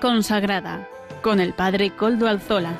Consagrada con el Padre Coldo Alzola.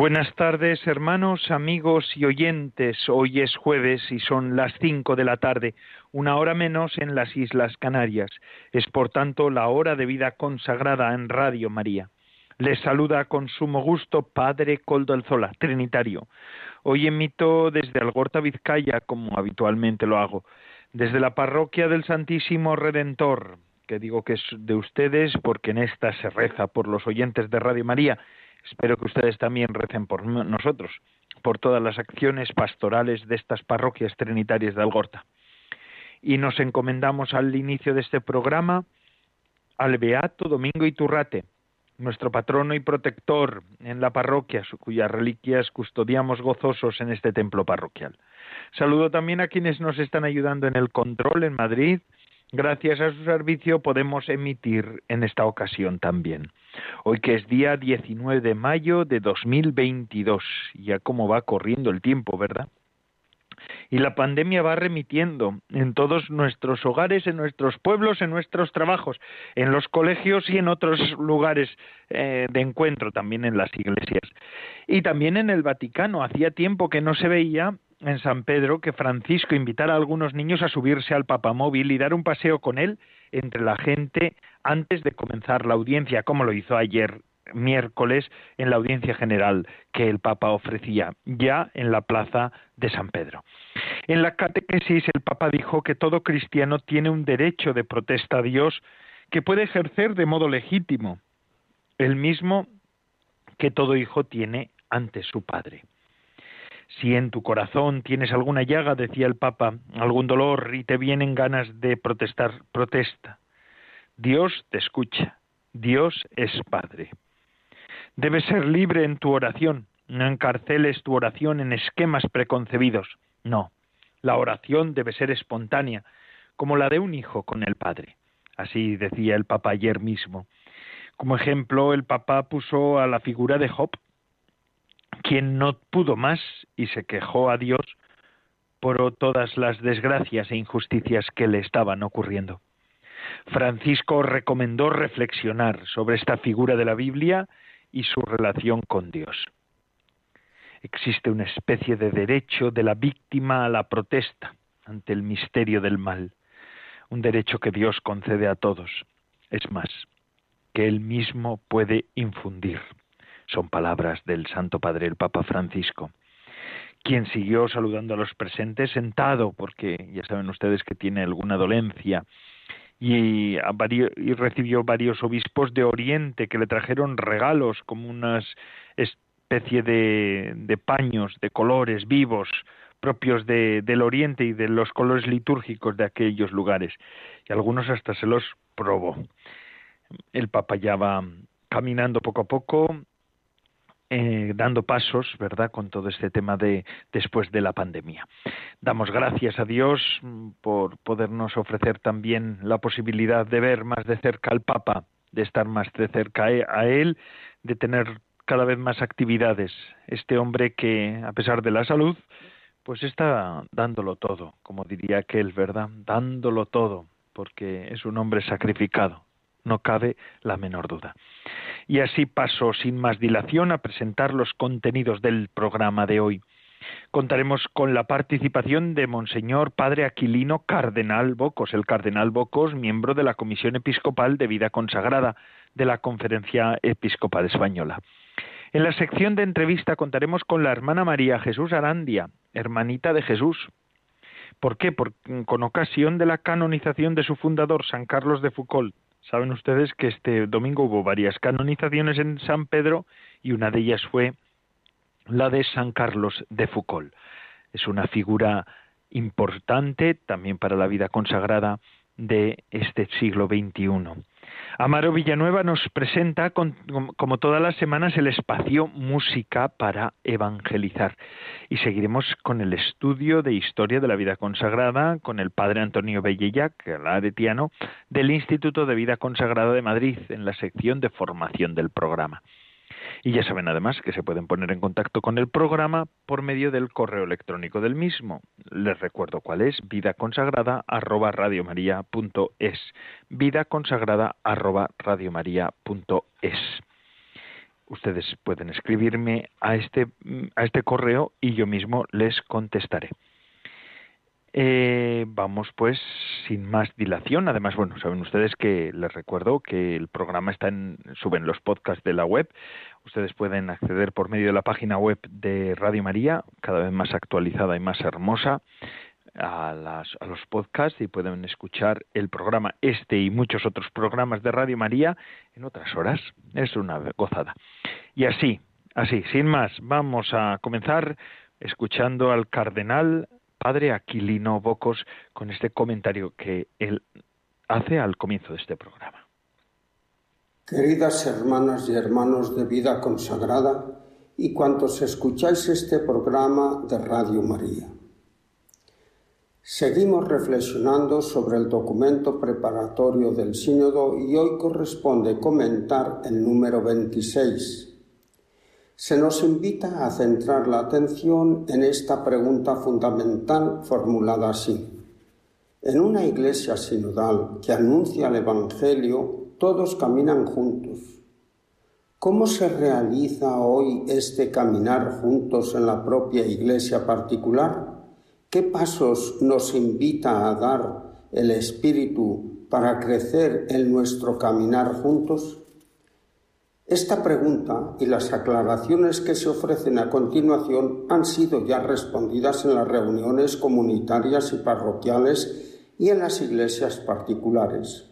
Buenas tardes, hermanos, amigos y oyentes. Hoy es jueves y son las cinco de la tarde, una hora menos en las Islas Canarias. Es por tanto la hora de vida consagrada en Radio María. Les saluda con sumo gusto Padre Coldo Alzola, Trinitario. Hoy emito desde Algorta, Vizcaya, como habitualmente lo hago, desde la parroquia del Santísimo Redentor, que digo que es de ustedes porque en esta se reza por los oyentes de Radio María Espero que ustedes también recen por nosotros, por todas las acciones pastorales de estas parroquias trinitarias de Algorta. Y nos encomendamos al inicio de este programa al Beato Domingo Iturrate, nuestro patrono y protector en la parroquia, cuyas reliquias custodiamos gozosos en este templo parroquial. Saludo también a quienes nos están ayudando en el control en Madrid, Gracias a su servicio podemos emitir en esta ocasión también. Hoy que es día 19 de mayo de 2022, ya cómo va corriendo el tiempo, ¿verdad? Y la pandemia va remitiendo en todos nuestros hogares, en nuestros pueblos, en nuestros trabajos, en los colegios y en otros lugares eh, de encuentro, también en las iglesias. Y también en el Vaticano. Hacía tiempo que no se veía en San Pedro que Francisco invitara a algunos niños a subirse al papamóvil y dar un paseo con él entre la gente antes de comenzar la audiencia, como lo hizo ayer miércoles en la audiencia general que el Papa ofrecía ya en la plaza de San Pedro. En la catequesis el Papa dijo que todo cristiano tiene un derecho de protesta a Dios que puede ejercer de modo legítimo, el mismo que todo hijo tiene ante su padre. Si en tu corazón tienes alguna llaga, decía el Papa, algún dolor y te vienen ganas de protestar, protesta. Dios te escucha. Dios es Padre. Debes ser libre en tu oración. No encarceles tu oración en esquemas preconcebidos. No. La oración debe ser espontánea, como la de un hijo con el Padre. Así decía el Papa ayer mismo. Como ejemplo, el Papa puso a la figura de Job, quien no pudo más y se quejó a Dios por todas las desgracias e injusticias que le estaban ocurriendo. Francisco recomendó reflexionar sobre esta figura de la Biblia y su relación con Dios. Existe una especie de derecho de la víctima a la protesta ante el misterio del mal, un derecho que Dios concede a todos. Es más, que Él mismo puede infundir. Son palabras del Santo Padre, el Papa Francisco, quien siguió saludando a los presentes sentado, porque ya saben ustedes que tiene alguna dolencia, y, recibió varios obispos de Oriente que le trajeron regalos como una especie de, paños de colores vivos propios del Oriente y de los colores litúrgicos de aquellos lugares. Y algunos hasta se los probó. El Papa ya va caminando poco a poco eh, dando pasos, ¿verdad?, con todo este tema de después de la pandemia. Damos gracias a Dios mm, por podernos ofrecer también la posibilidad de ver más de cerca al Papa, de estar más de cerca a él, de tener cada vez más actividades. Este hombre que, a pesar de la salud, pues está dándolo todo, como diría aquel, ¿verdad? Dándolo todo, porque es un hombre sacrificado, no cabe la menor duda. Y así paso sin más dilación a presentar los contenidos del programa de hoy. Contaremos con la participación de Monseñor Padre Aquilino Cardenal Bocos, el Cardenal Bocos, miembro de la Comisión Episcopal de Vida Consagrada de la Conferencia Episcopal Española. En la sección de entrevista contaremos con la hermana María Jesús Arandia, hermanita de Jesús. ¿Por qué? con ocasión de la canonización de su fundador, San Carlos de Foucault, Saben ustedes que este domingo hubo varias canonizaciones en San Pedro y una de ellas fue la de San Carlos de Foucault. Es una figura importante también para la vida consagrada de este siglo XXI. Amaro Villanueva nos presenta, como todas las semanas, el espacio Música para Evangelizar. Y seguiremos con el estudio de Historia de la Vida Consagrada con el padre Antonio Bellellac, el aretiano, del Instituto de Vida Consagrada de Madrid, en la sección de formación del programa. Y ya saben además que se pueden poner en contacto con el programa por medio del correo electrónico del mismo. Les recuerdo cuál es vida consagrada arroba arroba. Ustedes pueden escribirme a este, a este correo y yo mismo les contestaré. Eh, vamos pues sin más dilación. Además, bueno, saben ustedes que les recuerdo que el programa está en, suben los podcasts de la web. Ustedes pueden acceder por medio de la página web de Radio María, cada vez más actualizada y más hermosa, a, las, a los podcasts y pueden escuchar el programa este y muchos otros programas de Radio María en otras horas. Es una gozada. Y así, así, sin más, vamos a comenzar escuchando al cardenal padre Aquilino Bocos con este comentario que él hace al comienzo de este programa. Queridas hermanas y hermanos de vida consagrada y cuantos escucháis este programa de Radio María. Seguimos reflexionando sobre el documento preparatorio del sínodo y hoy corresponde comentar el número 26 se nos invita a centrar la atención en esta pregunta fundamental formulada así. En una iglesia sinodal que anuncia el Evangelio, todos caminan juntos. ¿Cómo se realiza hoy este caminar juntos en la propia iglesia particular? ¿Qué pasos nos invita a dar el Espíritu para crecer en nuestro caminar juntos? Esta pregunta y las aclaraciones que se ofrecen a continuación han sido ya respondidas en las reuniones comunitarias y parroquiales y en las iglesias particulares.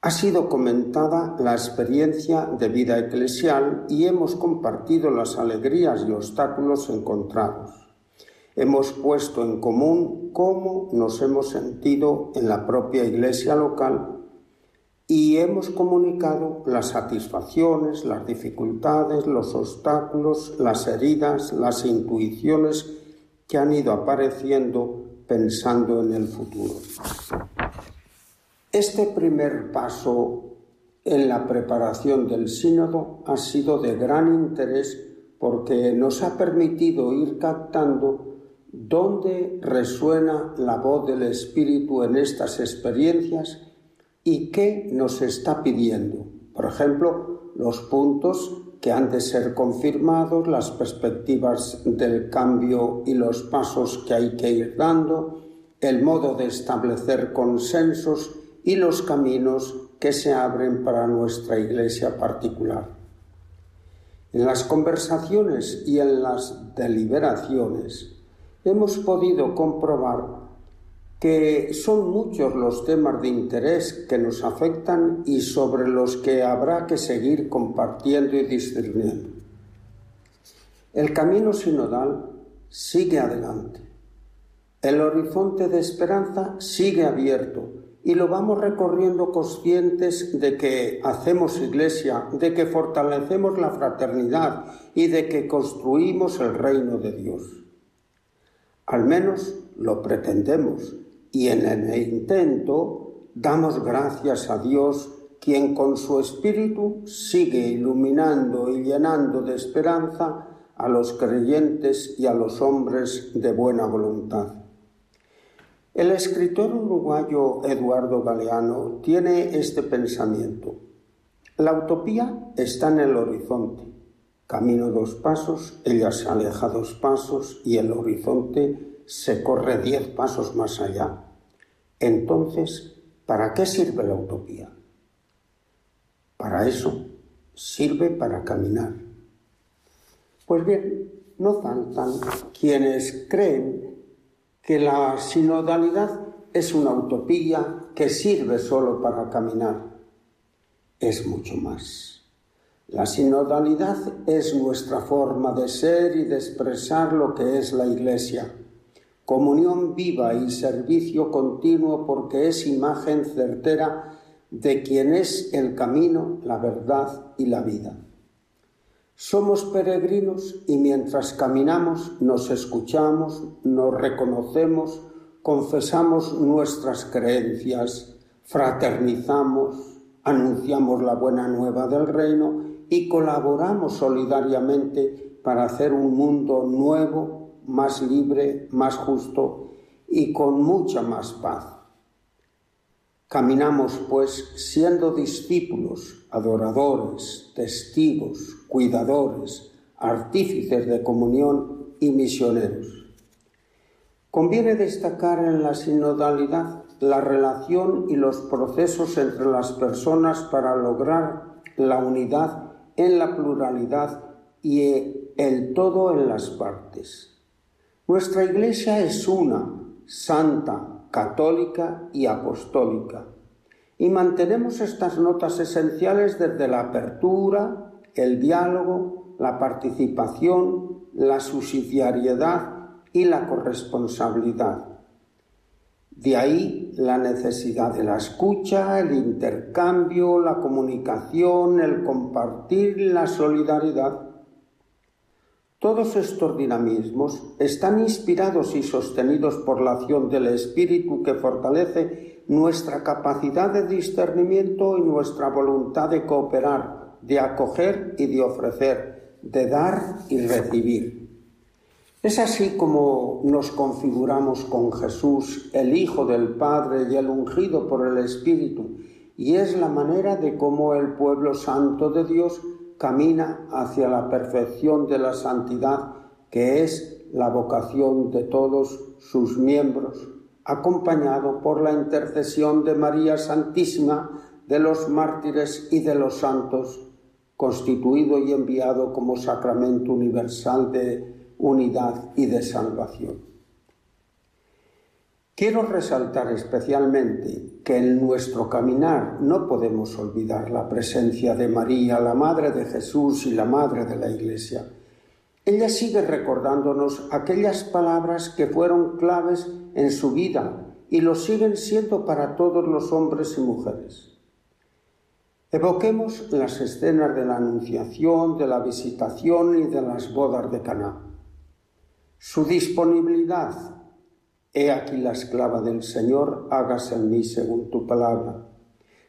Ha sido comentada la experiencia de vida eclesial y hemos compartido las alegrías y obstáculos encontrados. Hemos puesto en común cómo nos hemos sentido en la propia iglesia local y hemos comunicado las satisfacciones, las dificultades, los obstáculos, las heridas, las intuiciones que han ido apareciendo pensando en el futuro. Este primer paso en la preparación del sínodo ha sido de gran interés porque nos ha permitido ir captando dónde resuena la voz del Espíritu en estas experiencias y qué nos está pidiendo. Por ejemplo, los puntos que han de ser confirmados, las perspectivas del cambio y los pasos que hay que ir dando, el modo de establecer consensos y los caminos que se abren para nuestra iglesia particular. En las conversaciones y en las deliberaciones hemos podido comprobar que son muchos los temas de interés que nos afectan y sobre los que habrá que seguir compartiendo y discerniendo. El camino sinodal sigue adelante. El horizonte de esperanza sigue abierto y lo vamos recorriendo conscientes de que hacemos iglesia, de que fortalecemos la fraternidad y de que construimos el reino de Dios. Al menos lo pretendemos y en el intento damos gracias a Dios, quien con su Espíritu sigue iluminando y llenando de esperanza a los creyentes y a los hombres de buena voluntad. El escritor uruguayo Eduardo Galeano tiene este pensamiento. La utopía está en el horizonte. Camino dos pasos, ella se aleja dos pasos y el horizonte se corre diez pasos más allá. Entonces, ¿para qué sirve la utopía? Para eso, sirve para caminar. Pues bien, no faltan quienes creen que la sinodalidad es una utopía que sirve solo para caminar. Es mucho más. La sinodalidad es nuestra forma de ser y de expresar lo que es la Iglesia comunión viva y servicio continuo porque es imagen certera de quien es el camino, la verdad y la vida. Somos peregrinos y mientras caminamos nos escuchamos, nos reconocemos, confesamos nuestras creencias, fraternizamos, anunciamos la buena nueva del reino y colaboramos solidariamente para hacer un mundo nuevo, más libre, más justo y con mucha más paz. Caminamos, pues, siendo discípulos, adoradores, testigos, cuidadores, artífices de comunión y misioneros. Conviene destacar en la sinodalidad la relación y los procesos entre las personas para lograr la unidad en la pluralidad y el todo en las partes. Nuestra Iglesia es una, santa, católica y apostólica. Y mantenemos estas notas esenciales desde la apertura, el diálogo, la participación, la subsidiariedad y la corresponsabilidad. De ahí la necesidad de la escucha, el intercambio, la comunicación, el compartir, la solidaridad. Todos estos dinamismos están inspirados y sostenidos por la acción del Espíritu que fortalece nuestra capacidad de discernimiento y nuestra voluntad de cooperar, de acoger y de ofrecer, de dar y recibir. Es así como nos configuramos con Jesús, el Hijo del Padre y el ungido por el Espíritu, y es la manera de cómo el pueblo santo de Dios camina hacia la perfección de la santidad, que es la vocación de todos sus miembros, acompañado por la intercesión de María Santísima, de los mártires y de los santos, constituido y enviado como sacramento universal de unidad y de salvación. Quiero resaltar especialmente que en nuestro caminar no podemos olvidar la presencia de María, la Madre de Jesús y la Madre de la Iglesia. Ella sigue recordándonos aquellas palabras que fueron claves en su vida y lo siguen siendo para todos los hombres y mujeres. Evoquemos las escenas de la Anunciación, de la Visitación y de las bodas de Caná su disponibilidad. He aquí la esclava del Señor, hágase en mí según tu palabra.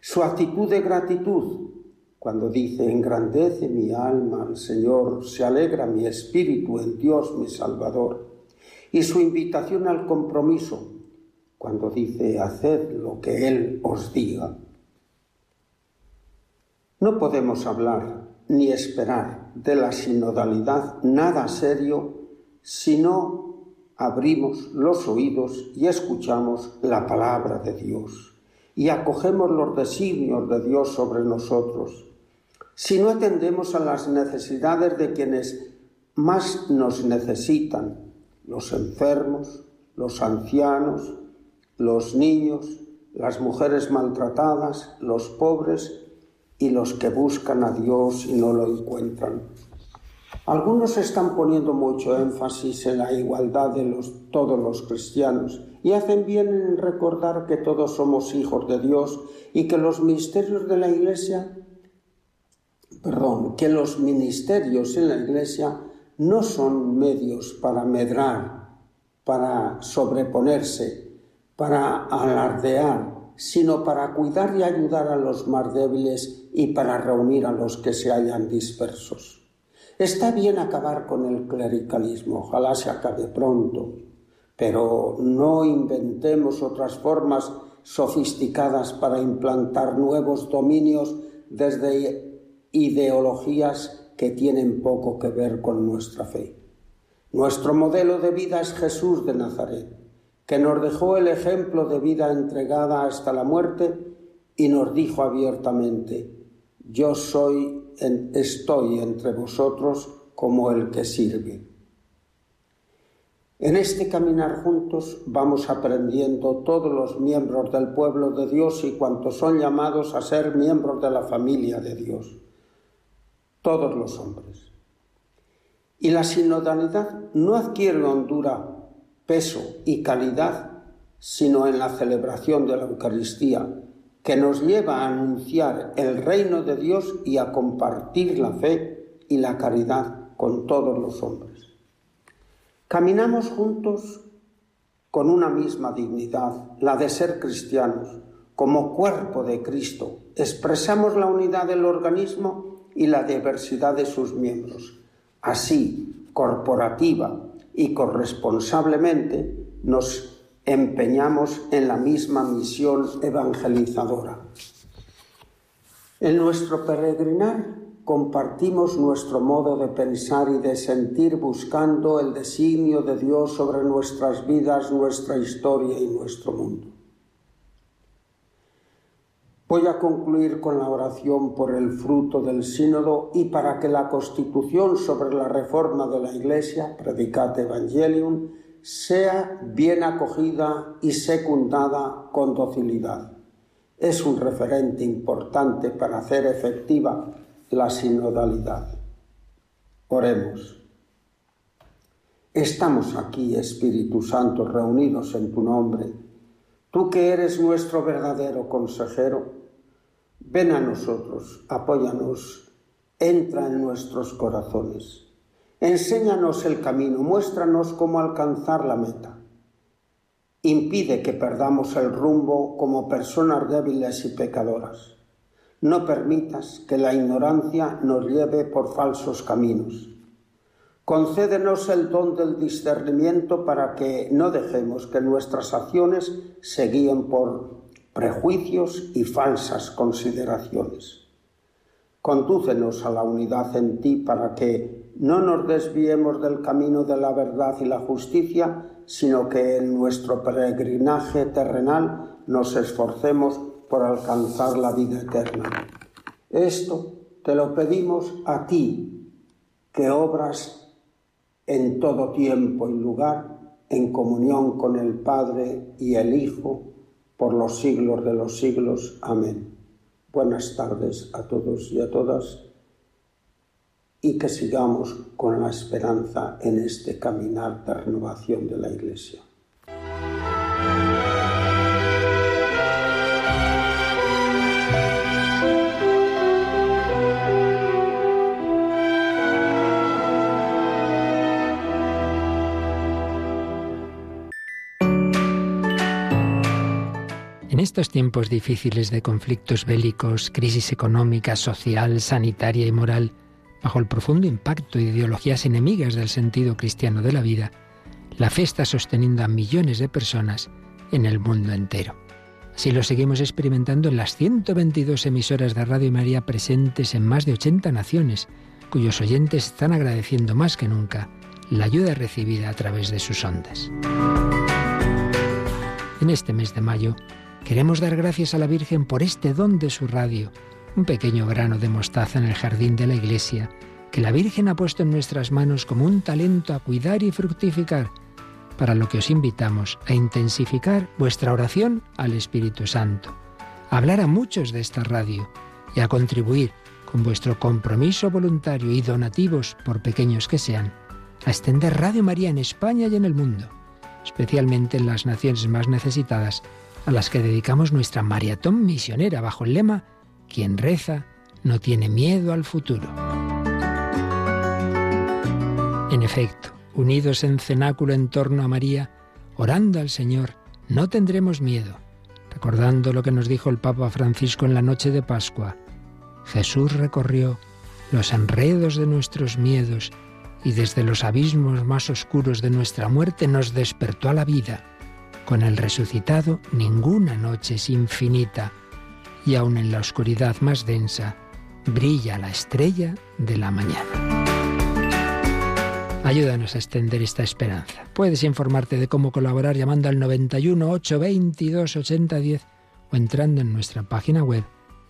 Su actitud de gratitud, cuando dice, engrandece mi alma al Señor, se alegra mi espíritu en Dios mi Salvador. Y su invitación al compromiso, cuando dice, haced lo que Él os diga. No podemos hablar ni esperar de la sinodalidad nada serio si no abrimos los oídos y escuchamos la palabra de Dios y acogemos los designios de Dios sobre nosotros, si no atendemos a las necesidades de quienes más nos necesitan, los enfermos, los ancianos, los niños, las mujeres maltratadas, los pobres y los que buscan a Dios y no lo encuentran. Algunos están poniendo mucho énfasis en la igualdad de todos los cristianos y hacen bien en recordar que todos somos hijos de Dios y que los misterios de la Iglesia, perdón, que los ministerios en la Iglesia no son medios para medrar, para sobreponerse, para alardear, sino para cuidar y ayudar a los más débiles y para reunir a los que se hallan dispersos. Está bien acabar con el clericalismo, ojalá se acabe pronto, pero no inventemos otras formas sofisticadas para implantar nuevos dominios desde ideologías que tienen poco que ver con nuestra fe. Nuestro modelo de vida es Jesús de Nazaret, que nos dejó el ejemplo de vida entregada hasta la muerte y nos dijo abiertamente, yo soy estoy entre vosotros como el que sirve. En este caminar juntos vamos aprendiendo todos los miembros del pueblo de Dios y cuantos son llamados a ser miembros de la familia de Dios, todos los hombres. Y la sinodalidad no adquiere hondura, peso y calidad, sino en la celebración de la Eucaristía, que nos lleva a anunciar el reino de Dios y a compartir la fe y la caridad con todos los hombres. Caminamos juntos con una misma dignidad, la de ser cristianos, como cuerpo de Cristo. Expresamos la unidad del organismo y la diversidad de sus miembros. Así, corporativa y corresponsablemente, nos empeñamos en la misma misión evangelizadora. En nuestro peregrinar compartimos nuestro modo de pensar y de sentir buscando el designio de Dios sobre nuestras vidas, nuestra historia y nuestro mundo. Voy a concluir con la oración por el fruto del sínodo y para que la constitución sobre la reforma de la Iglesia, Predicate Evangelium, sea bien acogida y secundada con docilidad. Es un referente importante para hacer efectiva la sinodalidad. Oremos. Estamos aquí, Espíritu Santo, reunidos en tu nombre. Tú que eres nuestro verdadero consejero, ven a nosotros, apóyanos, entra en nuestros corazones. Enséñanos el camino, muéstranos cómo alcanzar la meta. Impide que perdamos el rumbo como personas débiles y pecadoras no permitas que la ignorancia nos lleve por falsos caminos. Concédenos el don del discernimiento para que no dejemos que nuestras acciones se guíen por prejuicios y falsas consideraciones. Condúcenos a la unidad en ti para que no nos desviemos del camino de la verdad y la justicia, sino que en nuestro peregrinaje terrenal nos esforcemos por alcanzar la vida eterna. Esto te lo pedimos a ti, que obras en todo tiempo y lugar en comunión con el Padre y el Hijo por los siglos de los siglos. Amén. Buenas tardes a todos y a todas y que sigamos con la esperanza en este caminar de renovación de la Iglesia. estos tiempos difíciles de conflictos bélicos, crisis económica, social, sanitaria y moral, bajo el profundo impacto de ideologías enemigas del sentido cristiano de la vida, la fe está sosteniendo a millones de personas en el mundo entero. Así lo seguimos experimentando en las 122 emisoras de Radio María presentes en más de 80 naciones, cuyos oyentes están agradeciendo más que nunca la ayuda recibida a través de sus ondas. En este mes de mayo Queremos dar gracias a la Virgen por este don de su radio, un pequeño grano de mostaza en el jardín de la iglesia, que la Virgen ha puesto en nuestras manos como un talento a cuidar y fructificar, para lo que os invitamos a intensificar vuestra oración al Espíritu Santo, a hablar a muchos de esta radio y a contribuir con vuestro compromiso voluntario y donativos, por pequeños que sean, a extender Radio María en España y en el mundo, especialmente en las naciones más necesitadas a las que dedicamos nuestra maratón misionera bajo el lema Quien reza no tiene miedo al futuro. En efecto, unidos en cenáculo en torno a María, orando al Señor, no tendremos miedo, recordando lo que nos dijo el Papa Francisco en la noche de Pascua. Jesús recorrió los enredos de nuestros miedos y desde los abismos más oscuros de nuestra muerte nos despertó a la vida con el resucitado ninguna noche es infinita y aun en la oscuridad más densa brilla la estrella de la mañana. Ayúdanos a extender esta esperanza. Puedes informarte de cómo colaborar llamando al 91 822 8010 o entrando en nuestra página web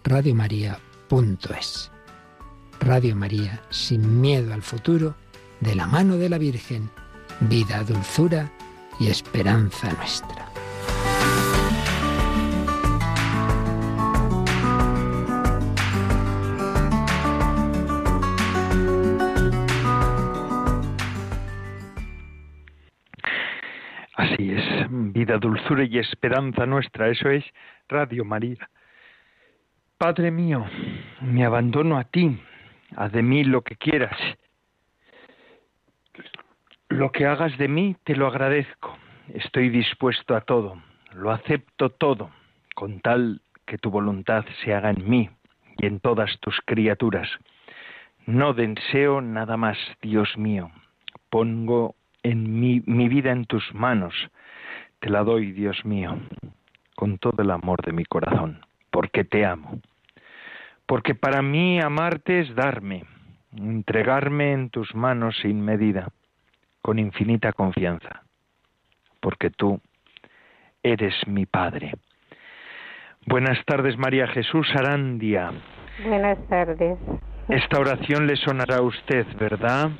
radiomaria.es. Radio María, sin miedo al futuro, de la mano de la Virgen, vida, dulzura y esperanza nuestra. Vida, dulzura y esperanza nuestra, eso es Radio María. Padre mío, me abandono a ti, haz de mí lo que quieras. Lo que hagas de mí te lo agradezco, estoy dispuesto a todo, lo acepto todo, con tal que tu voluntad se haga en mí y en todas tus criaturas. No deseo nada más, Dios mío. Pongo en mi, mi vida en tus manos. Te la doy, Dios mío, con todo el amor de mi corazón, porque te amo. Porque para mí amarte es darme, entregarme en tus manos sin medida, con infinita confianza, porque tú eres mi Padre. Buenas tardes, María Jesús Arandia. Buenas tardes. Esta oración le sonará a usted, ¿verdad?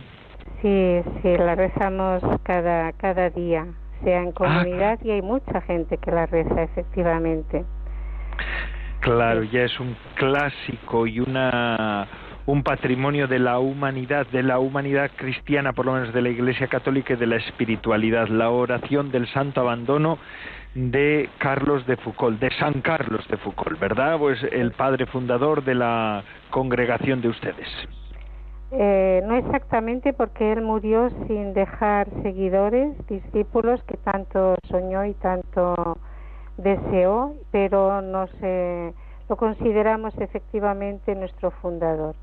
Sí, sí, la rezamos cada, cada día, sea en comunidad y hay mucha gente que la reza, efectivamente. Claro, ya es un clásico y una un patrimonio de la humanidad, de la humanidad cristiana, por lo menos de la Iglesia Católica y de la espiritualidad, la oración del santo abandono de Carlos de Foucault, de San Carlos de Foucault, ¿verdad? Pues el padre fundador de la congregación de ustedes. Eh, no exactamente porque él murió sin dejar seguidores, discípulos que tanto soñó y tanto deseó, pero nos, lo consideramos efectivamente nuestro fundador,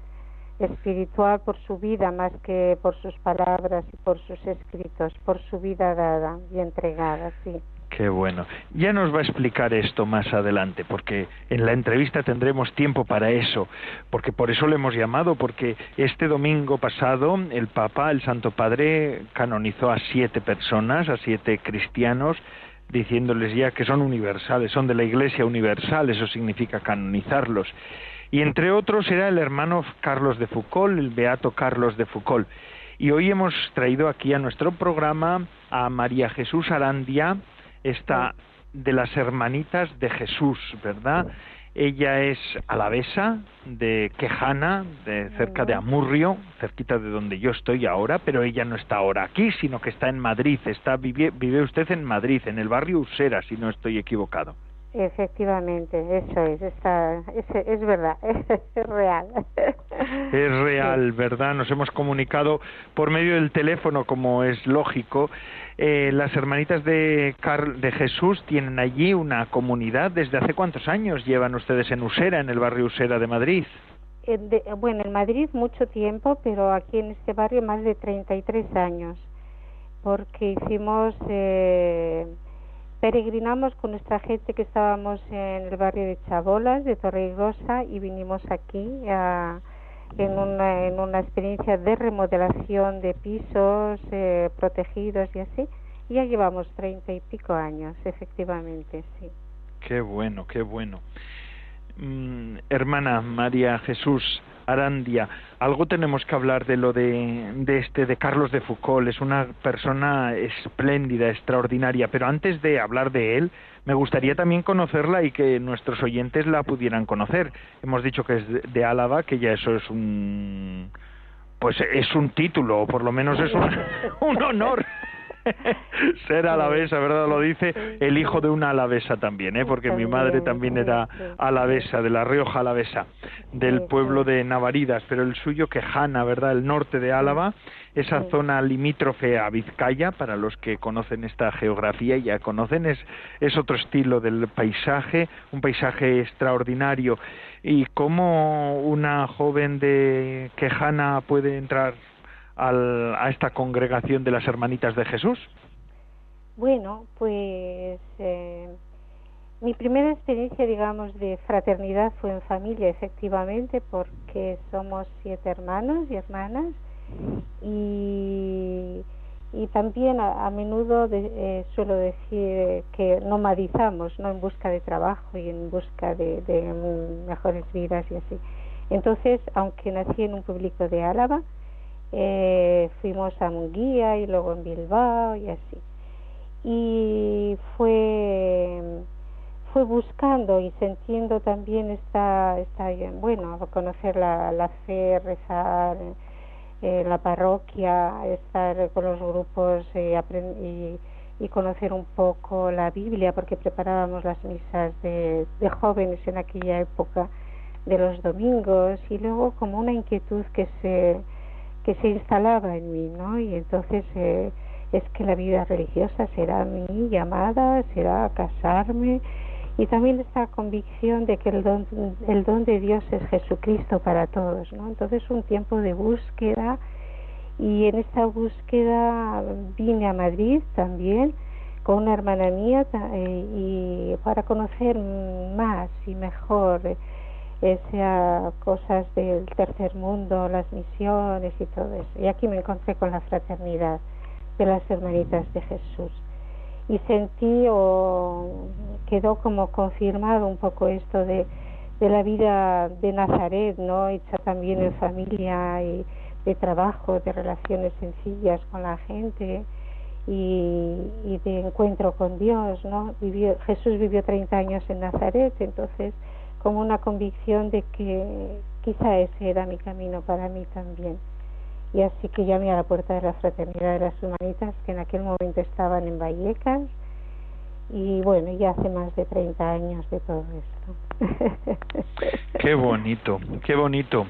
espiritual por su vida más que por sus palabras y por sus escritos, por su vida dada y entregada, sí. Qué bueno. Ya nos va a explicar esto más adelante, porque en la entrevista tendremos tiempo para eso, porque por eso le hemos llamado, porque este domingo pasado el Papa, el Santo Padre, canonizó a siete personas, a siete cristianos, diciéndoles ya que son universales, son de la Iglesia universal, eso significa canonizarlos. Y entre otros era el hermano Carlos de Foucault, el beato Carlos de Foucault. Y hoy hemos traído aquí a nuestro programa a María Jesús Arandia, esta de las hermanitas de Jesús, ¿verdad? Ella es alavesa de Quejana, de cerca de Amurrio, cerquita de donde yo estoy ahora, pero ella no está ahora aquí, sino que está en Madrid. Está vive, vive usted en Madrid, en el barrio Usera, si no estoy equivocado. Efectivamente, eso es, está, es, es verdad, es real. Es real, ¿verdad? Nos hemos comunicado por medio del teléfono, como es lógico. Eh, las hermanitas de, de Jesús tienen allí una comunidad. ¿Desde hace cuántos años llevan ustedes en Usera, en el barrio Usera de Madrid? bueno, en Madrid mucho tiempo, pero aquí en este barrio más de 33 años, porque hicimos... Eh, peregrinamos con nuestra gente que estábamos en el barrio de Chabolas, de Torregrosa, y vinimos aquí en, una, en una experiencia de remodelación de pisos eh, protegidos y así. Ya llevamos treinta y pico años, efectivamente, sí. Qué bueno, qué bueno. Mm, hermana María Jesús, Arandia, algo tenemos que hablar de lo de, de, este de Carlos de Foucault, es una persona espléndida, extraordinaria, pero antes de hablar de él, me gustaría también conocerla y que nuestros oyentes la pudieran conocer. Hemos dicho que es de, Álava, que ya eso es un pues es un título, o por lo menos es un, un honor. ser alavesa, ¿verdad? Lo dice el hijo de una alavesa también, ¿eh? Porque mi madre también era alavesa, de la Rioja alavesa, del pueblo de Navaridas, pero el suyo Quejana, ¿verdad? El norte de Álava, esa zona limítrofe a Vizcaya, para los que conocen esta geografía y ya conocen, es, es otro estilo del paisaje, un paisaje extraordinario. ¿Y cómo una joven de Quejana puede entrar a esta congregación de las Hermanitas de Jesús? Bueno, pues eh, mi primera experiencia, digamos, de fraternidad fue en familia, efectivamente, porque somos siete hermanos y hermanas y, y también a, menudo eh, suelo decir que nomadizamos, ¿no? En busca de trabajo y en busca de, de mejores vidas y así. Entonces, aunque nací en un público de Álava, eh, fuimos a Munguía y luego en Bilbao y así. Y fue, fue buscando y sintiendo también esta, esta bueno, conocer la, la fe, rezar en la parroquia, estar con los grupos eh, y, y, conocer un poco la Biblia, porque preparábamos las misas de jóvenes en aquella época de los domingos y luego como una inquietud que se que se instalaba en mí, ¿no? Y entonces eh, es que la vida religiosa será mi llamada, será casarme y también esta convicción de que el don, el don de Dios es Jesucristo para todos, ¿no? Entonces un tiempo de búsqueda y en esta búsqueda vine a Madrid también con una hermana mía eh, y para conocer más y mejor sea cosas del tercer mundo, las misiones y todo eso. Y aquí me encontré con la fraternidad de las hermanitas de Jesús. Y sentí o quedó como confirmado un poco esto de, de la vida de Nazaret, ¿no? Hecha también en familia y de trabajo, de relaciones sencillas con la gente y, de encuentro con Dios, ¿no? Vivió, Jesús vivió 30 años en Nazaret, entonces como una convicción de que quizá ese era mi camino para mí también. Y así que llamé a la puerta de la Fraternidad de las Humanitas, que en aquel momento estaban en Vallecas, y bueno, ya hace más de 30 años de todo esto. Qué bonito, qué bonito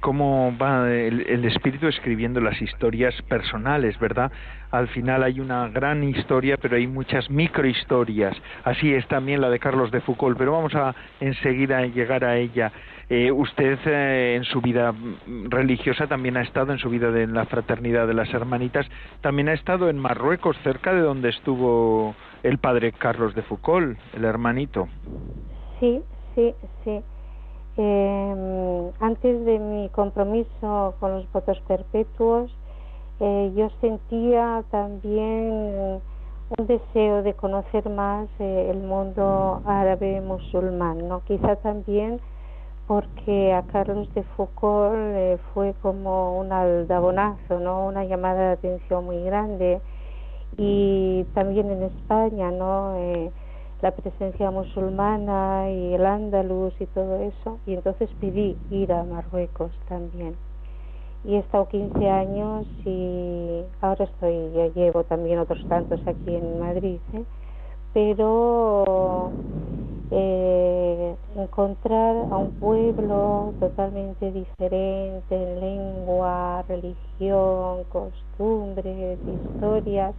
cómo va el, espíritu escribiendo las historias personales, ¿verdad? Al final hay una gran historia, pero hay muchas microhistorias. Así es también la de Carlos de Foucault, pero vamos a enseguida llegar a ella. Eh, usted eh, en su vida religiosa también ha estado, en su vida de la fraternidad de las hermanitas, también ha estado en Marruecos, cerca de donde estuvo el padre Carlos de Foucault, el hermanito. Sí, sí, sí. Eh, antes de mi compromiso con los votos perpetuos, eh, yo sentía también un deseo de conocer más eh, el mundo árabe musulmán, ¿no? Quizá también porque a Carlos de Foucault eh, fue como un aldabonazo, ¿no? Una llamada de atención muy grande y también en España, ¿no? Eh, la presencia musulmana y el andaluz y todo eso, y entonces pedí ir a Marruecos también. Y he estado 15 años y ahora estoy, ya llevo también otros tantos aquí en Madrid, ¿eh? pero eh, encontrar a un pueblo totalmente diferente en lengua, religión, costumbres, historias,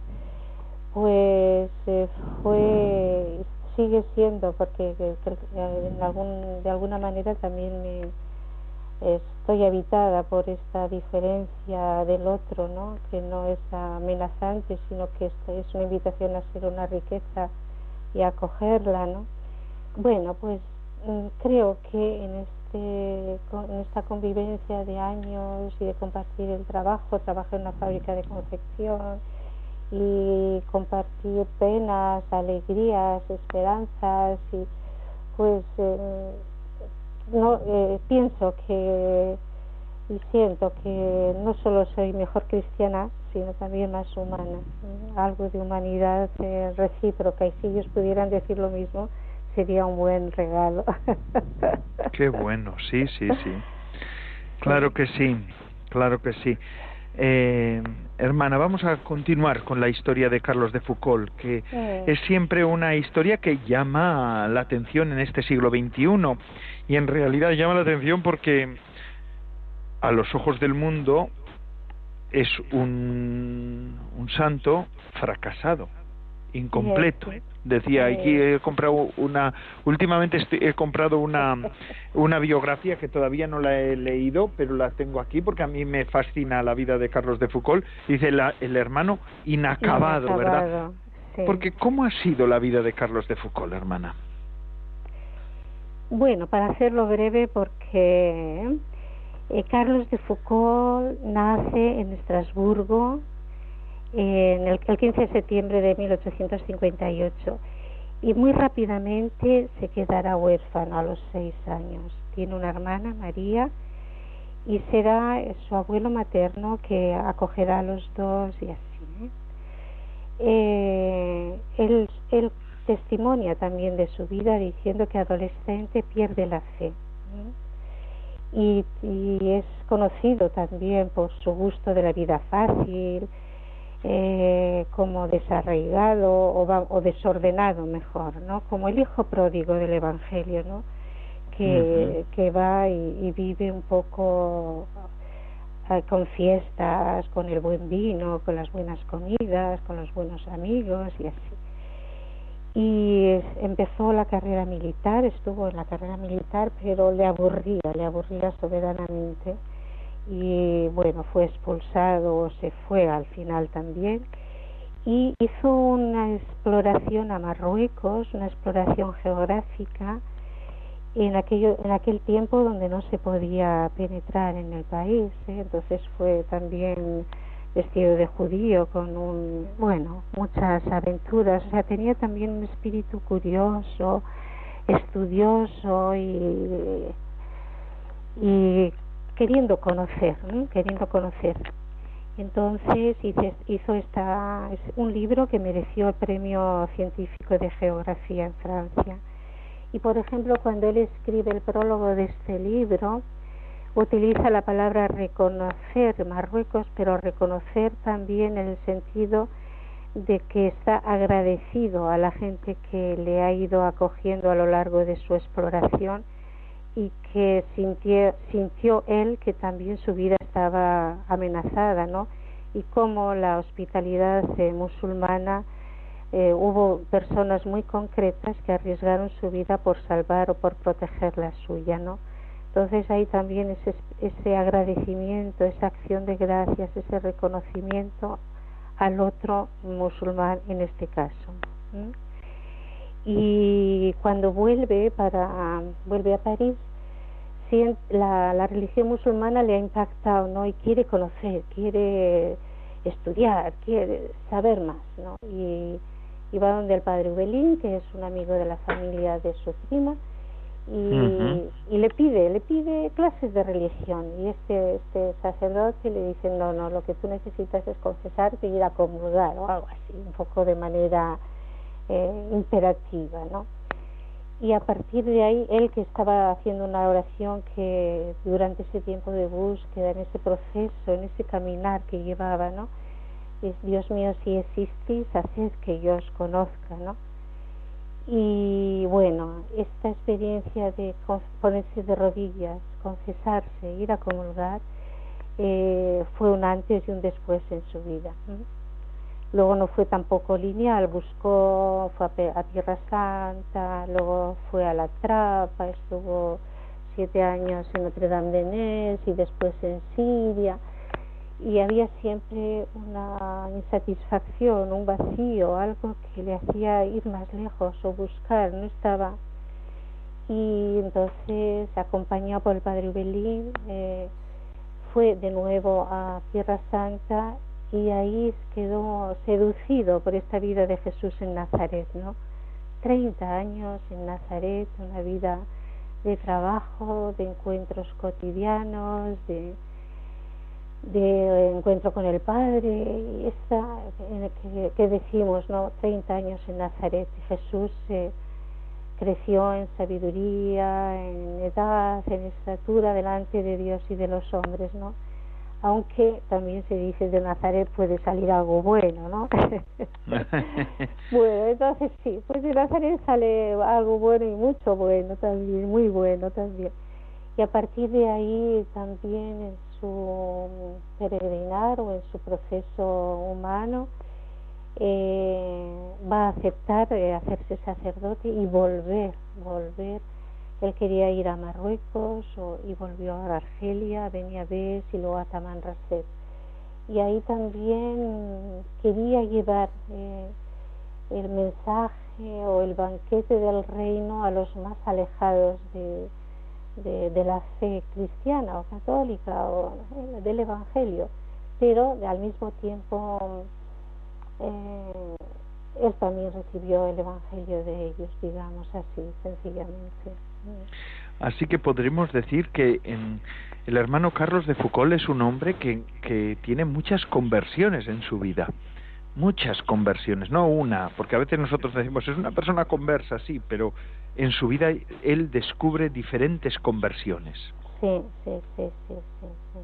pues eh, fue sigue siendo porque en algún, de alguna manera también me estoy habitada por esta diferencia del otro no que no es amenazante sino que es una invitación a ser una riqueza y a acogerla no bueno pues mm, creo que en este en esta convivencia de años y de compartir el trabajo trabajé en una fábrica de confección y compartir penas, alegrías, esperanzas y pues eh, no eh, pienso que y siento que no solo soy mejor cristiana sino también más humana algo de humanidad eh, recíproca. Y si ellos pudieran decir lo mismo sería un buen regalo. Qué bueno. Sí sí sí. Claro que sí claro que sí eh, hermana, vamos a continuar con la historia de Carlos de Foucault, que es siempre una historia que llama la atención en este siglo XXI y en realidad llama la atención porque a los ojos del mundo es un, un santo fracasado, incompleto. Decía, aquí he comprado una, últimamente he comprado una, una biografía que todavía no la he leído, pero la tengo aquí porque a mí me fascina la vida de Carlos de Foucault. Dice el hermano inacabado, ¿verdad? Porque ¿cómo ha sido la vida de Carlos de Foucault, hermana? Bueno, para hacerlo breve, porque eh, Carlos de Foucault nace en Estrasburgo en el, 15 de septiembre de 1858 y muy rápidamente se quedará huérfano a los seis años. Tiene una hermana, María, y será su abuelo materno que acogerá a los dos y así. Eh, él, testimonia también de su vida diciendo que adolescente pierde la fe. Y, y, es conocido también por su gusto de la vida fácil, eh, como desarraigado o, o, desordenado mejor, ¿no? Como el hijo pródigo del Evangelio, ¿no? que, que va y, vive un poco eh, con fiestas, con el buen vino, con las buenas comidas, con los buenos amigos y así. Y empezó la carrera militar, estuvo en la carrera militar, pero le aburría, le aburría soberanamente. Y bueno, fue expulsado, se fue al final también y hizo una exploración a Marruecos, una exploración geográfica en, aquello, en aquel tiempo donde no se podía penetrar en el país. ¿eh? Entonces fue también vestido de judío con un, bueno, muchas aventuras. O sea, tenía también un espíritu curioso, estudioso y, y queriendo conocer, queriendo conocer. Entonces hizo esta, un libro que mereció el premio científico de geografía en Francia. Y por ejemplo, cuando él escribe el prólogo de este libro, utiliza la palabra reconocer Marruecos, pero reconocer también en el sentido de que está agradecido a la gente que le ha ido acogiendo a lo largo de su exploración y que sintió, él que también su vida estaba amenazada, ¿no? Y cómo la hospitalidad eh, musulmana eh, hubo personas muy concretas que arriesgaron su vida por salvar o por proteger la suya, ¿no? Entonces hay también ese, ese agradecimiento, esa acción de gracias, ese reconocimiento al otro musulmán en este caso. Y cuando vuelve para vuelve a París, la, la religión musulmana le ha impactado, ¿no? Y quiere conocer, quiere estudiar, quiere saber más, ¿no? Y, y va donde el padre Ubelín, que es un amigo de la familia de su prima, y, y, le pide, le pide clases de religión. Y este, este sacerdote le dice, no, no, lo que tú necesitas es confesarte y ir a comulgar o algo así, un poco de manera eh, imperativa, ¿no? y a partir de ahí él que estaba haciendo una oración que durante ese tiempo de búsqueda, en ese proceso, en ese caminar que llevaba, ¿no? Es, Dios mío, si existís, haced que yo os conozca, ¿no? Y bueno, esta experiencia de ponerse de rodillas, confesarse, ir a comulgar, eh, fue un antes y un después en su vida. Luego no fue tampoco lineal, buscó, fue a, Tierra Santa, luego fue a La Trapa, estuvo siete años en Notre Dame de Nes y después en Siria. Y había siempre una insatisfacción, un vacío, algo que le hacía ir más lejos o buscar, no estaba. Y entonces, acompañado por el padre Ubelín, eh, fue de nuevo a Tierra Santa y ahí quedó seducido por esta vida de Jesús en Nazaret, ¿no? 30 años en Nazaret, una vida de trabajo, de encuentros cotidianos, de, de encuentro con el Padre, y esta que, que, decimos, ¿no? 30 años en Nazaret, Jesús eh, creció en sabiduría, en edad, en estatura delante de Dios y de los hombres, ¿no? Aunque también se dice de Nazaret puede salir algo bueno, ¿no? bueno, entonces sí, pues de Nazaret sale algo bueno y mucho bueno también, muy bueno también. Y a partir de ahí también en su peregrinar o en su proceso humano eh, va a aceptar eh, hacerse sacerdote y volver, volver él quería ir a Marruecos y volvió a Argelia, a Beniabés y luego a Tamanrasset. Y ahí también quería llevar eh, el mensaje o el banquete del reino a los más alejados de, de, la fe cristiana o católica o eh, del Evangelio, pero al mismo tiempo eh, él también recibió el Evangelio de ellos, digamos así, sencillamente. Así que podremos decir que el hermano Carlos de Foucault es un hombre que, tiene muchas conversiones en su vida muchas conversiones, no una, porque a veces nosotros decimos es una persona conversa, sí, pero en su vida él descubre diferentes conversiones. Sí, sí, sí, sí, sí.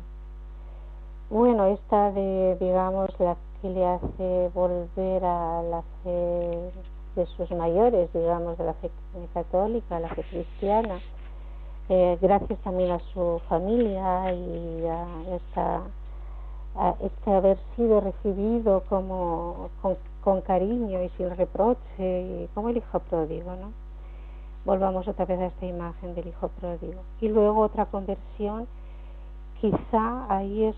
Bueno, esta de, digamos, la que le hace volver a la fe de sus mayores, digamos, de la fe católica, la fe cristiana, eh, gracias también a su familia y a, esta, a este haber sido recibido como con, con, cariño y sin reproche, y como el hijo pródigo, ¿no? Volvamos otra vez a esta imagen del hijo pródigo. Y luego otra conversión, quizá ahí es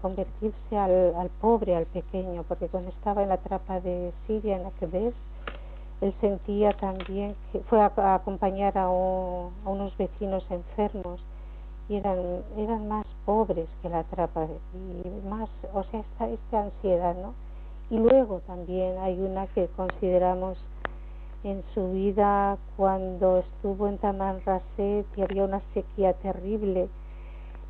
convertirse al, al pobre, al pequeño, porque cuando estaba en la trapa de Siria, en la que ves, él sentía también que fue a, acompañar a, unos vecinos enfermos y eran, eran más pobres que la trapa y más, o sea, esta, esta ansiedad, ¿no? Y luego también hay una que consideramos en su vida cuando estuvo en Tamanrasset y había una sequía terrible,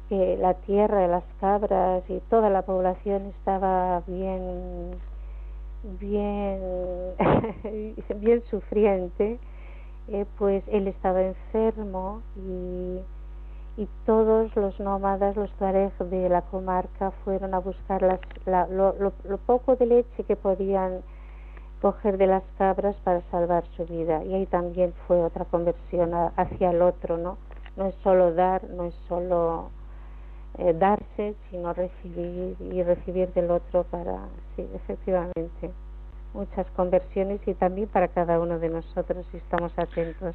que la tierra, las cabras y toda la población estaba bien bien, bien sufriente, eh, pues él estaba enfermo y, y, todos los nómadas, los tuareg de la comarca fueron a buscar las, lo, lo, poco de leche que podían coger de las cabras para salvar su vida. Y ahí también fue otra conversión hacia el otro, ¿no? No es solo dar, no es solo eh, darse, sino recibir y recibir del otro para, sí, efectivamente, muchas conversiones y también para cada uno de nosotros si estamos atentos.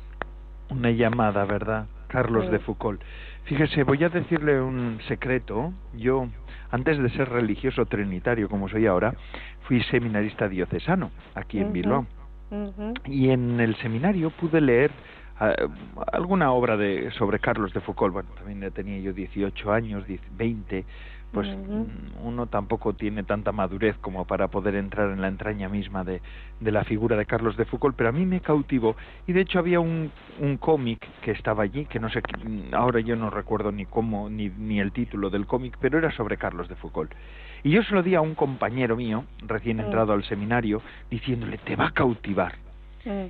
Una llamada, ¿verdad? Carlos de Foucault. Fíjese, voy a decirle un secreto. Yo, antes de ser religioso trinitario como soy ahora, fui seminarista diocesano aquí en Bilbao. Y en el seminario pude leer alguna obra de sobre Carlos de Foucault, bueno, también tenía yo 18 años, 20, pues mm, uno tampoco tiene tanta madurez como para poder entrar en la entraña misma de, de, la figura de Carlos de Foucault, pero a mí me cautivó y de hecho había un, un cómic que estaba allí, que no sé, ahora yo no recuerdo ni cómo, ni, ni el título del cómic, pero era sobre Carlos de Foucault. Y yo se lo di a un compañero mío, recién entrado al seminario, diciéndole, te va a cautivar.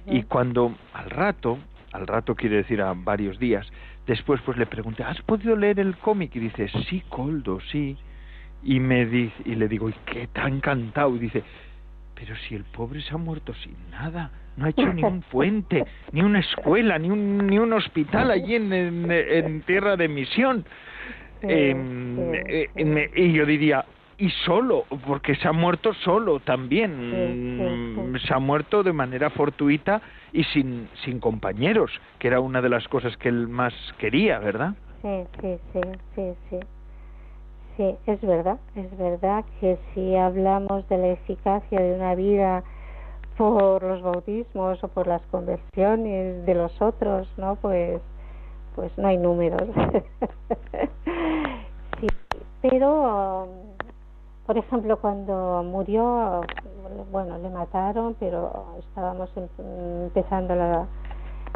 Y cuando al rato al rato quiere decir a varios días, después pues le pregunté, ¿has podido leer el cómic? Y dice, sí, Coldo, sí. Y me dice, y le digo, ¿y qué tan encantado? Y dice, pero si el pobre se ha muerto sin nada, no ha hecho ni un puente, ni una escuela, ni un, ni un hospital allí en, en, tierra de misión. Em, eh, y yo diría, y solo, porque se ha muerto solo también, se ha muerto de manera fortuita y sin, sin compañeros, que era una de las cosas que él más quería, ¿verdad? Sí, sí, sí, sí, sí. Sí, es verdad, es verdad que si hablamos de la eficacia de una vida por los bautismos o por las conversiones de los otros, ¿no? Pues, pues no hay números. sí, pero por ejemplo, cuando murió, bueno, le mataron, pero estábamos em, empezando la,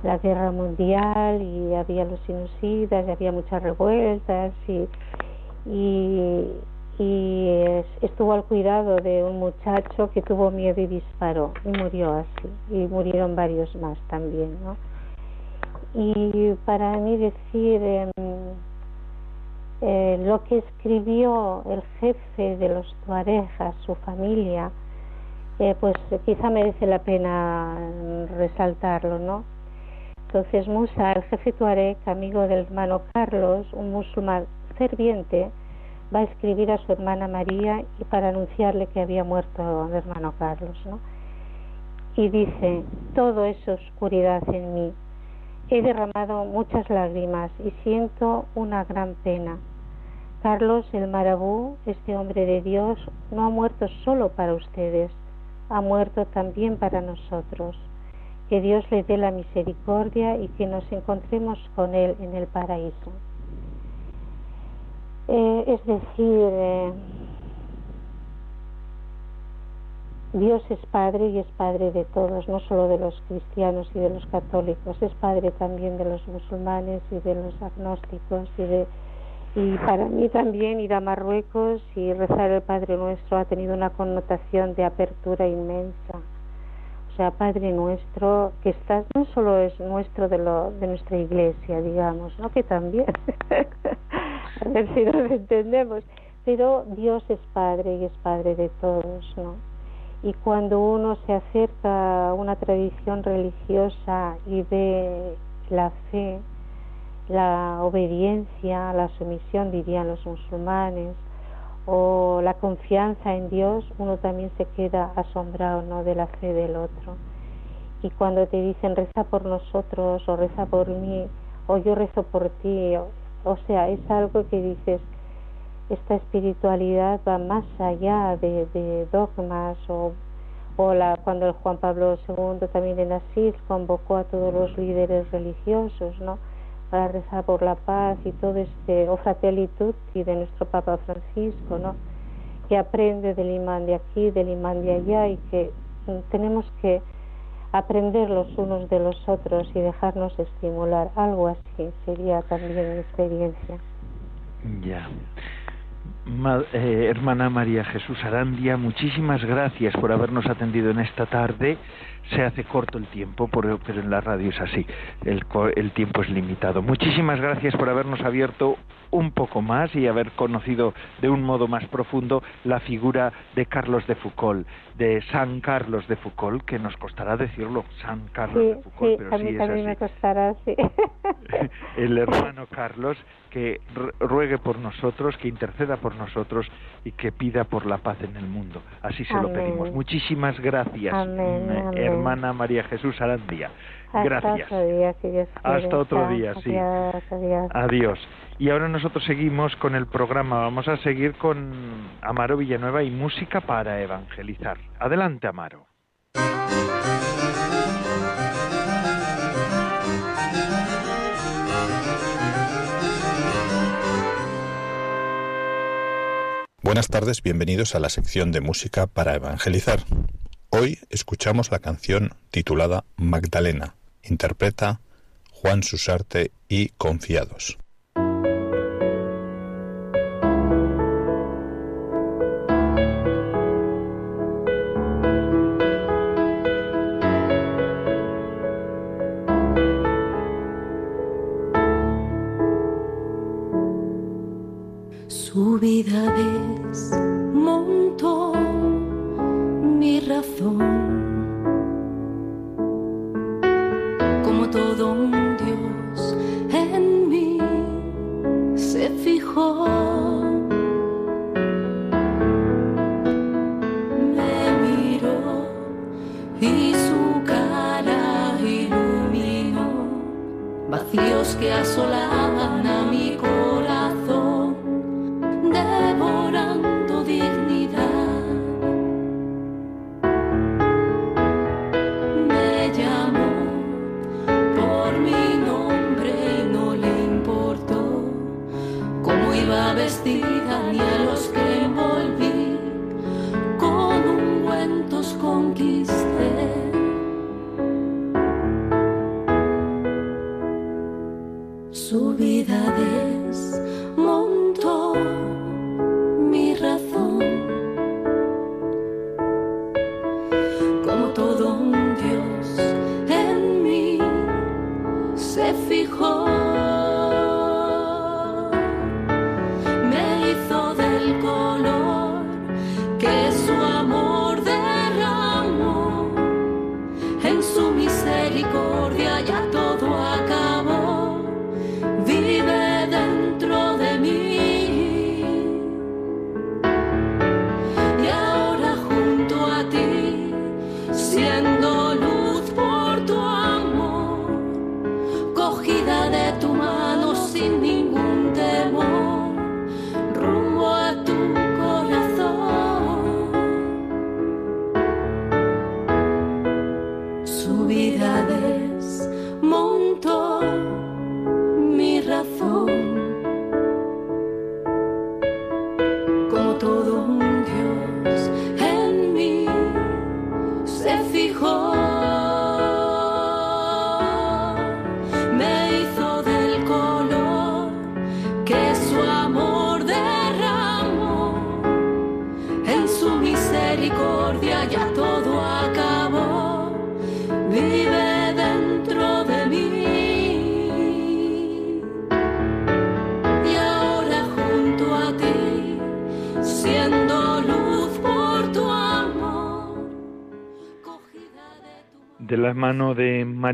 la guerra mundial y había los sinusidas y había muchas revueltas y, y, y estuvo al cuidado de un muchacho que tuvo miedo y disparó y murió así y murieron varios más también, ¿no? Y para mí decir eh, eh, lo que escribió el jefe de los Tuarejas, su familia, eh, pues quizá merece la pena resaltarlo, ¿no? Entonces Musa, el jefe Tuareg, amigo del hermano Carlos, un musulmán ferviente, va a escribir a su hermana María y para anunciarle que había muerto el hermano Carlos, ¿no? Y dice, todo es oscuridad en mí, He derramado muchas lágrimas y siento una gran pena. Carlos el Marabú, este hombre de Dios, no ha muerto solo para ustedes, ha muerto también para nosotros. Que Dios le dé la misericordia y que nos encontremos con Él en el paraíso. Eh, es decir, eh, Dios es Padre y es Padre de todos, no solo de los cristianos y de los católicos, es Padre también de los musulmanes y de los agnósticos y de y para mí también ir a Marruecos y rezar el Padre Nuestro ha tenido una connotación de apertura inmensa. O sea, Padre Nuestro que está no solo es nuestro de lo de nuestra iglesia, digamos, ¿no? Que también a ver si nos entendemos, pero Dios es Padre y es Padre de todos, ¿no? y cuando uno se acerca a una tradición religiosa y ve la fe la obediencia, la sumisión, dirían los musulmanes, o la confianza en Dios, uno también se queda asombrado ¿no? de la fe del otro. Y cuando te dicen reza por nosotros o reza por mí o yo rezo por ti, o, sea, es algo que dices, esta espiritualidad va más allá de, dogmas o, o la, cuando el Juan Pablo II también en Asís convocó a todos los líderes religiosos, ¿no? Para rezar por la paz y todo este, o Fratelli de nuestro Papa Francisco, ¿no? que aprende del imán de aquí, del imán de allá y que mm, tenemos que aprender los unos de los otros y dejarnos estimular. Algo así sería también mi experiencia. Ya. Eh, hermana María Jesús Arandia, muchísimas gracias por habernos atendido en esta tarde se hace corto el tiempo, pero en la radio es así, el, el tiempo es limitado. Muchísimas gracias por habernos abierto un poco más y haber conocido de un modo más profundo la figura de Carlos de Foucault, de San Carlos de Foucault, que nos costará decirlo, San Carlos de Foucault, pero sí es me costará, sí. el hermano Carlos, que ruegue por nosotros, que interceda por nosotros y que pida por la paz en el mundo. Así se lo pedimos. Muchísimas gracias. Amén, hermana María Jesús Arandía. Gracias. Hasta otro día, sí. Adiós, Y ahora nosotros seguimos con el programa. Vamos a seguir con Amaro Villanueva y música para evangelizar. Adelante, Amaro. Buenas tardes, bienvenidos a la sección de música para evangelizar. Hoy escuchamos la canción titulada Magdalena, interpreta Juan Susarte y Confiados. Su vida es mi razón. Como todo un Dios en mí se fijó. Me miró y su cara iluminó vacíos que asolaban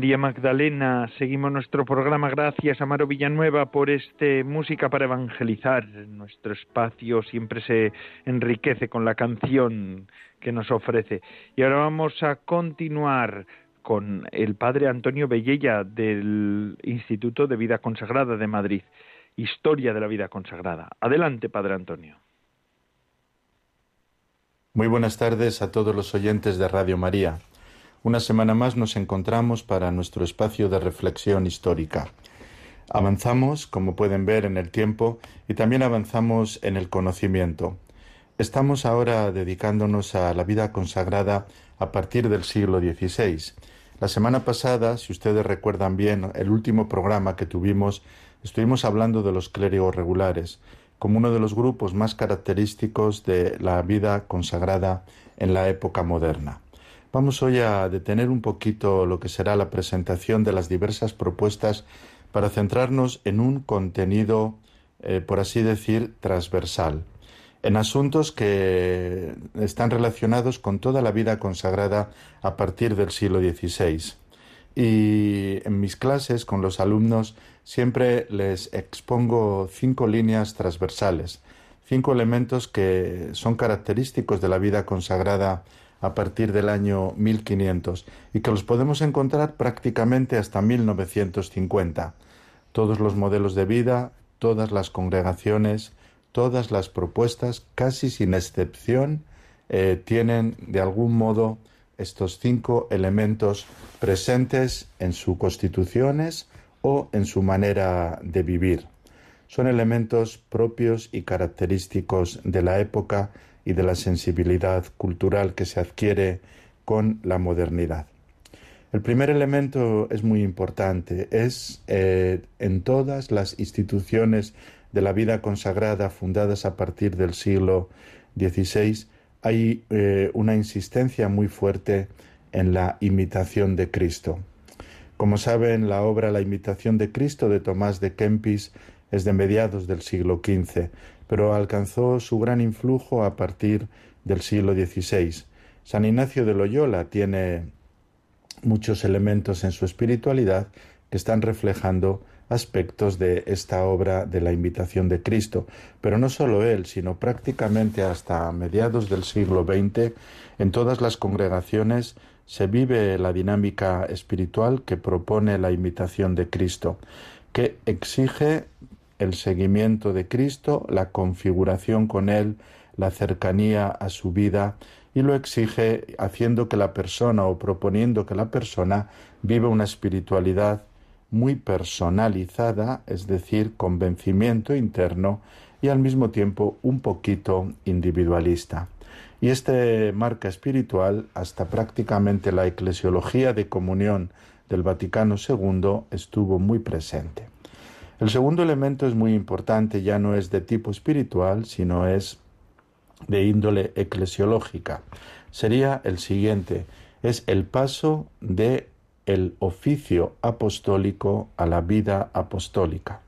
María Magdalena seguimos nuestro programa. Gracias, Amaro Villanueva, por este Música para Evangelizar. Nuestro espacio siempre se enriquece con la canción que nos ofrece. Y ahora vamos a continuar con el padre Antonio Bellella del Instituto de Vida Consagrada de Madrid. Historia de la vida consagrada. Adelante, padre Antonio. Muy buenas tardes a todos los oyentes de Radio María. Una semana más nos encontramos para nuestro espacio de reflexión histórica. Avanzamos, como pueden ver, en el tiempo y también avanzamos en el conocimiento. Estamos ahora dedicándonos a la vida consagrada a partir del siglo XVI. La semana pasada, si ustedes recuerdan bien, el último programa que tuvimos, estuvimos hablando de los clérigos regulares como uno de los grupos más característicos de la vida consagrada en la época moderna. Vamos hoy a detener un poquito lo que será la presentación de las diversas propuestas para centrarnos en un contenido, eh, por así decir, transversal, en asuntos que están relacionados con toda la vida consagrada a partir del siglo XVI. Y en mis clases con los alumnos siempre les expongo cinco líneas transversales, cinco elementos que son característicos de la vida consagrada a partir del año 1500 y que los podemos encontrar prácticamente hasta 1950. Todos los modelos de vida, todas las congregaciones, todas las propuestas, casi sin excepción, eh, tienen de algún modo estos cinco elementos presentes en sus constituciones o en su manera de vivir. Son elementos propios y característicos de la época y de la sensibilidad cultural que se adquiere con la modernidad. El primer elemento es muy importante, es eh, en todas las instituciones de la vida consagrada fundadas a partir del siglo XVI hay eh, una insistencia muy fuerte en la imitación de Cristo. Como saben, la obra La imitación de Cristo de Tomás de Kempis es de mediados del siglo XV pero alcanzó su gran influjo a partir del siglo XVI. San Ignacio de Loyola tiene muchos elementos en su espiritualidad que están reflejando aspectos de esta obra de la invitación de Cristo. Pero no solo él, sino prácticamente hasta mediados del siglo XX, en todas las congregaciones se vive la dinámica espiritual que propone la imitación de Cristo, que exige el seguimiento de Cristo, la configuración con Él, la cercanía a su vida y lo exige haciendo que la persona o proponiendo que la persona viva una espiritualidad muy personalizada, es decir, convencimiento interno y al mismo tiempo un poquito individualista. Y este marca espiritual, hasta prácticamente la eclesiología de comunión del Vaticano II, estuvo muy presente. El segundo elemento es muy importante, ya no es de tipo espiritual, sino es de índole eclesiológica. Sería el siguiente, es el paso de el oficio apostólico a la vida apostólica.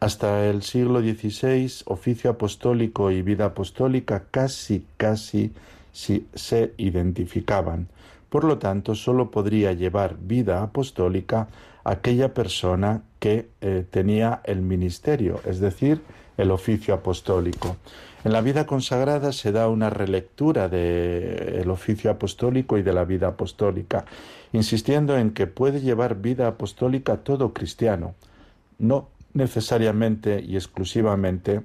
Hasta el siglo XVI, oficio apostólico y vida apostólica casi, casi se identificaban. Por lo tanto, sólo podría llevar vida apostólica aquella persona que eh, tenía el ministerio, es decir, el oficio apostólico. En la vida consagrada se da una relectura del oficio apostólico y de la vida apostólica, insistiendo en que puede llevar vida apostólica todo cristiano, no necesariamente y exclusivamente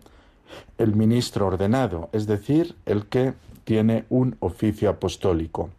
el ministro ordenado, es decir, el que tiene un oficio apostólico.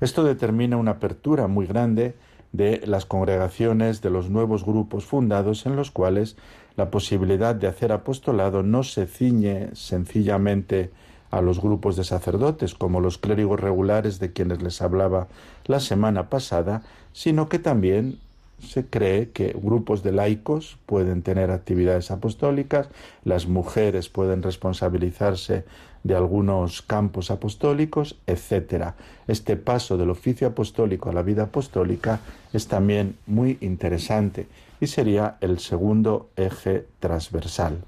Esto determina una apertura muy grande de las congregaciones de los nuevos grupos fundados en los cuales la posibilidad de hacer apostolado no se ciñe sencillamente a los grupos de sacerdotes como los clérigos regulares de quienes les hablaba la semana pasada, sino que también se cree que grupos de laicos pueden tener actividades apostólicas, las mujeres pueden responsabilizarse de algunos campos apostólicos, etc. Este paso del oficio apostólico a la vida apostólica es también muy interesante y sería el segundo eje transversal.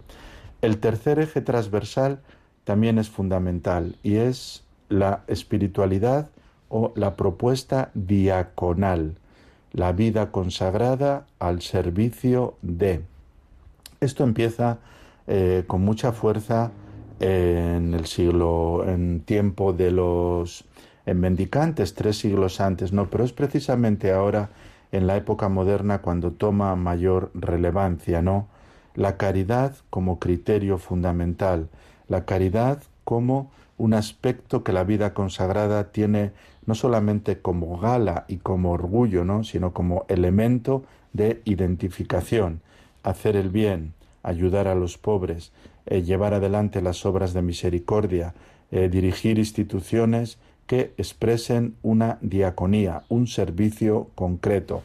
El tercer eje transversal también es fundamental y es la espiritualidad o la propuesta diaconal, la vida consagrada al servicio de. Esto empieza eh, con mucha fuerza en el siglo, en tiempo de los mendicantes, tres siglos antes, no, pero es precisamente ahora en la época moderna cuando toma mayor relevancia, ¿no? La caridad como criterio fundamental, la caridad como un aspecto que la vida consagrada tiene no solamente como gala y como orgullo, ¿no? sino como elemento de identificación, hacer el bien, ayudar a los pobres, eh, llevar adelante las obras de misericordia, eh, dirigir instituciones que expresen una diaconía, un servicio concreto.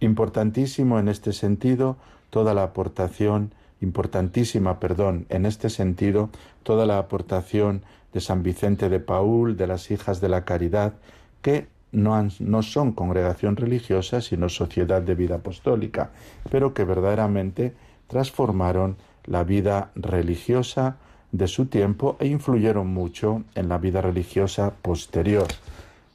Importantísimo en este sentido toda la aportación, importantísima, perdón, en este sentido toda la aportación de San Vicente de Paul, de las Hijas de la Caridad, que no, no, son congregación religiosa, sino sociedad de vida apostólica, pero que verdaderamente transformaron la vida religiosa de su tiempo e influyeron mucho en la vida religiosa posterior.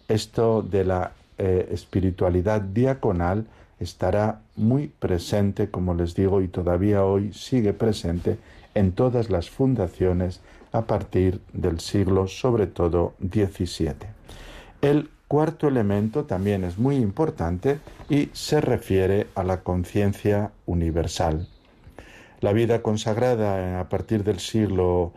Esto de la eh, espiritualidad diaconal estará muy presente, como les digo, y todavía hoy sigue presente en todas las fundaciones a partir del siglo, sobre todo, XVII. El cuarto elemento también es muy importante y se refiere a la conciencia universal. La vida consagrada a partir del siglo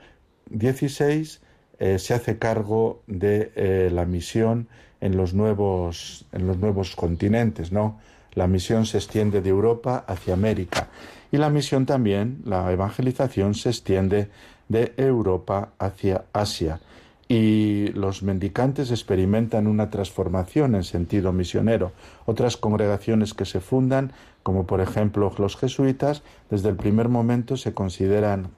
XVI eh, se hace cargo de eh, la misión en los nuevos, en los nuevos continentes, ¿no? La misión se extiende de Europa hacia América y la misión también, la evangelización, se extiende de Europa hacia Asia y los mendicantes experimentan una transformación en sentido misionero. Otras congregaciones que se fundan, como por ejemplo los jesuitas, desde el primer momento se consideran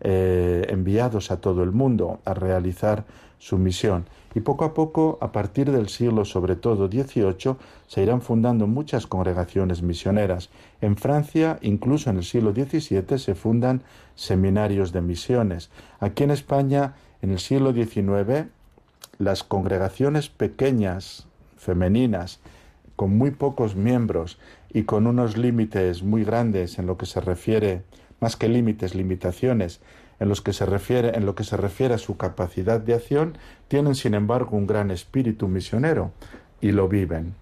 eh, enviados a todo el mundo a realizar su misión. Y poco a poco, a partir del siglo sobre todo XVIII, se irán fundando muchas congregaciones misioneras. En Francia, incluso en el siglo XVII, se fundan seminarios de misiones. Aquí en España en el siglo XIX, las congregaciones pequeñas, femeninas, con muy pocos miembros y con unos límites muy grandes en lo que se refiere, más que límites, limitaciones, en, los que se refiere, en lo que se refiere a su capacidad de acción, tienen sin embargo un gran espíritu misionero y lo viven.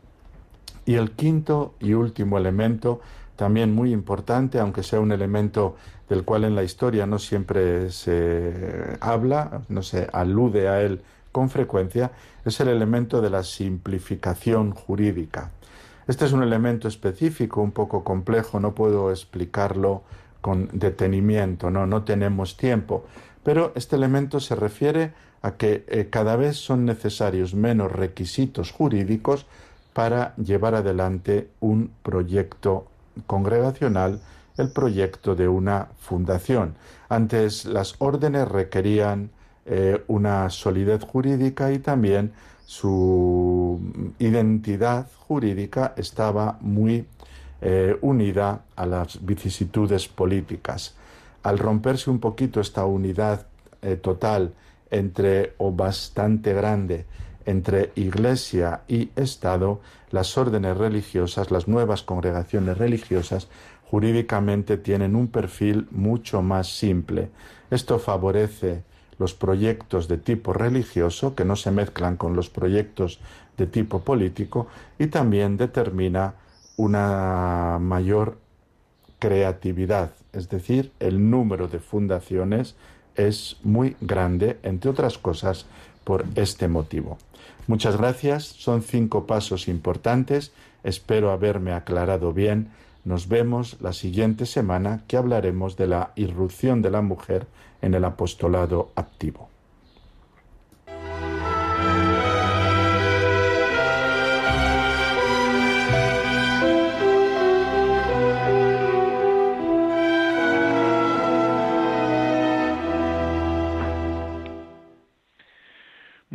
Y el quinto y último elemento, también muy importante, aunque sea un elemento del cual en la historia no siempre se habla, no se alude a él con frecuencia, es el elemento de la simplificación jurídica. Este es un elemento específico, un poco complejo, no puedo explicarlo con detenimiento, no, no tenemos tiempo, pero este elemento se refiere a que eh, cada vez son necesarios menos requisitos jurídicos para llevar adelante un proyecto congregacional el proyecto de una fundación. Antes las órdenes requerían eh, una solidez jurídica y también su identidad jurídica estaba muy eh, unida a las vicisitudes políticas. Al romperse un poquito esta unidad eh, total entre o bastante grande entre Iglesia y Estado, las órdenes religiosas, las nuevas congregaciones religiosas jurídicamente tienen un perfil mucho más simple. Esto favorece los proyectos de tipo religioso que no se mezclan con los proyectos de tipo político y también determina una mayor creatividad, es decir, el número de fundaciones es muy grande, entre otras cosas, por este motivo. Muchas gracias, son cinco pasos importantes, espero haberme aclarado bien. Nos vemos la siguiente semana que hablaremos de la irrupción de la mujer en el apostolado activo.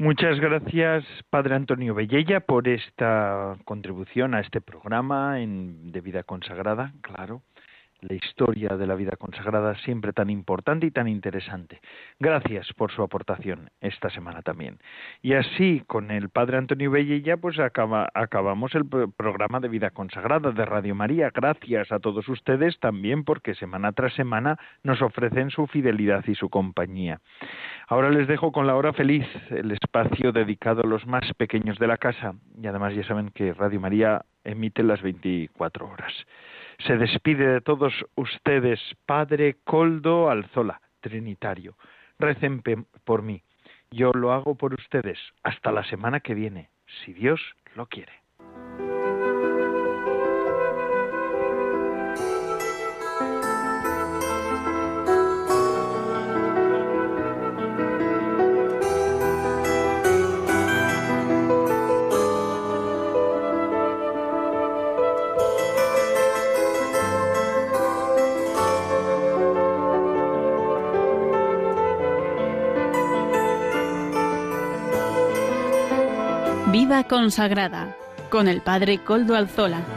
Muchas gracias, Padre Antonio Bellella, por esta contribución a este programa en, de vida consagrada, claro. La historia de la vida consagrada siempre tan importante y tan interesante. Gracias por su aportación esta semana también. Y así, con el Padre Antonio Bellilla, pues acabamos el programa de vida consagrada de Radio María. Gracias a todos ustedes también porque semana tras semana nos ofrecen su fidelidad y su compañía. Ahora les dejo con la hora feliz, el espacio dedicado a los más pequeños de la casa. Y además ya saben que Radio María emite las 24 horas. Se despide de todos ustedes, Padre Coldo Alzola, Trinitario. Recen por mí. Yo lo hago por ustedes. Hasta la semana que viene, si Dios lo quiere. Consagrada con el Padre Coldo Alzola.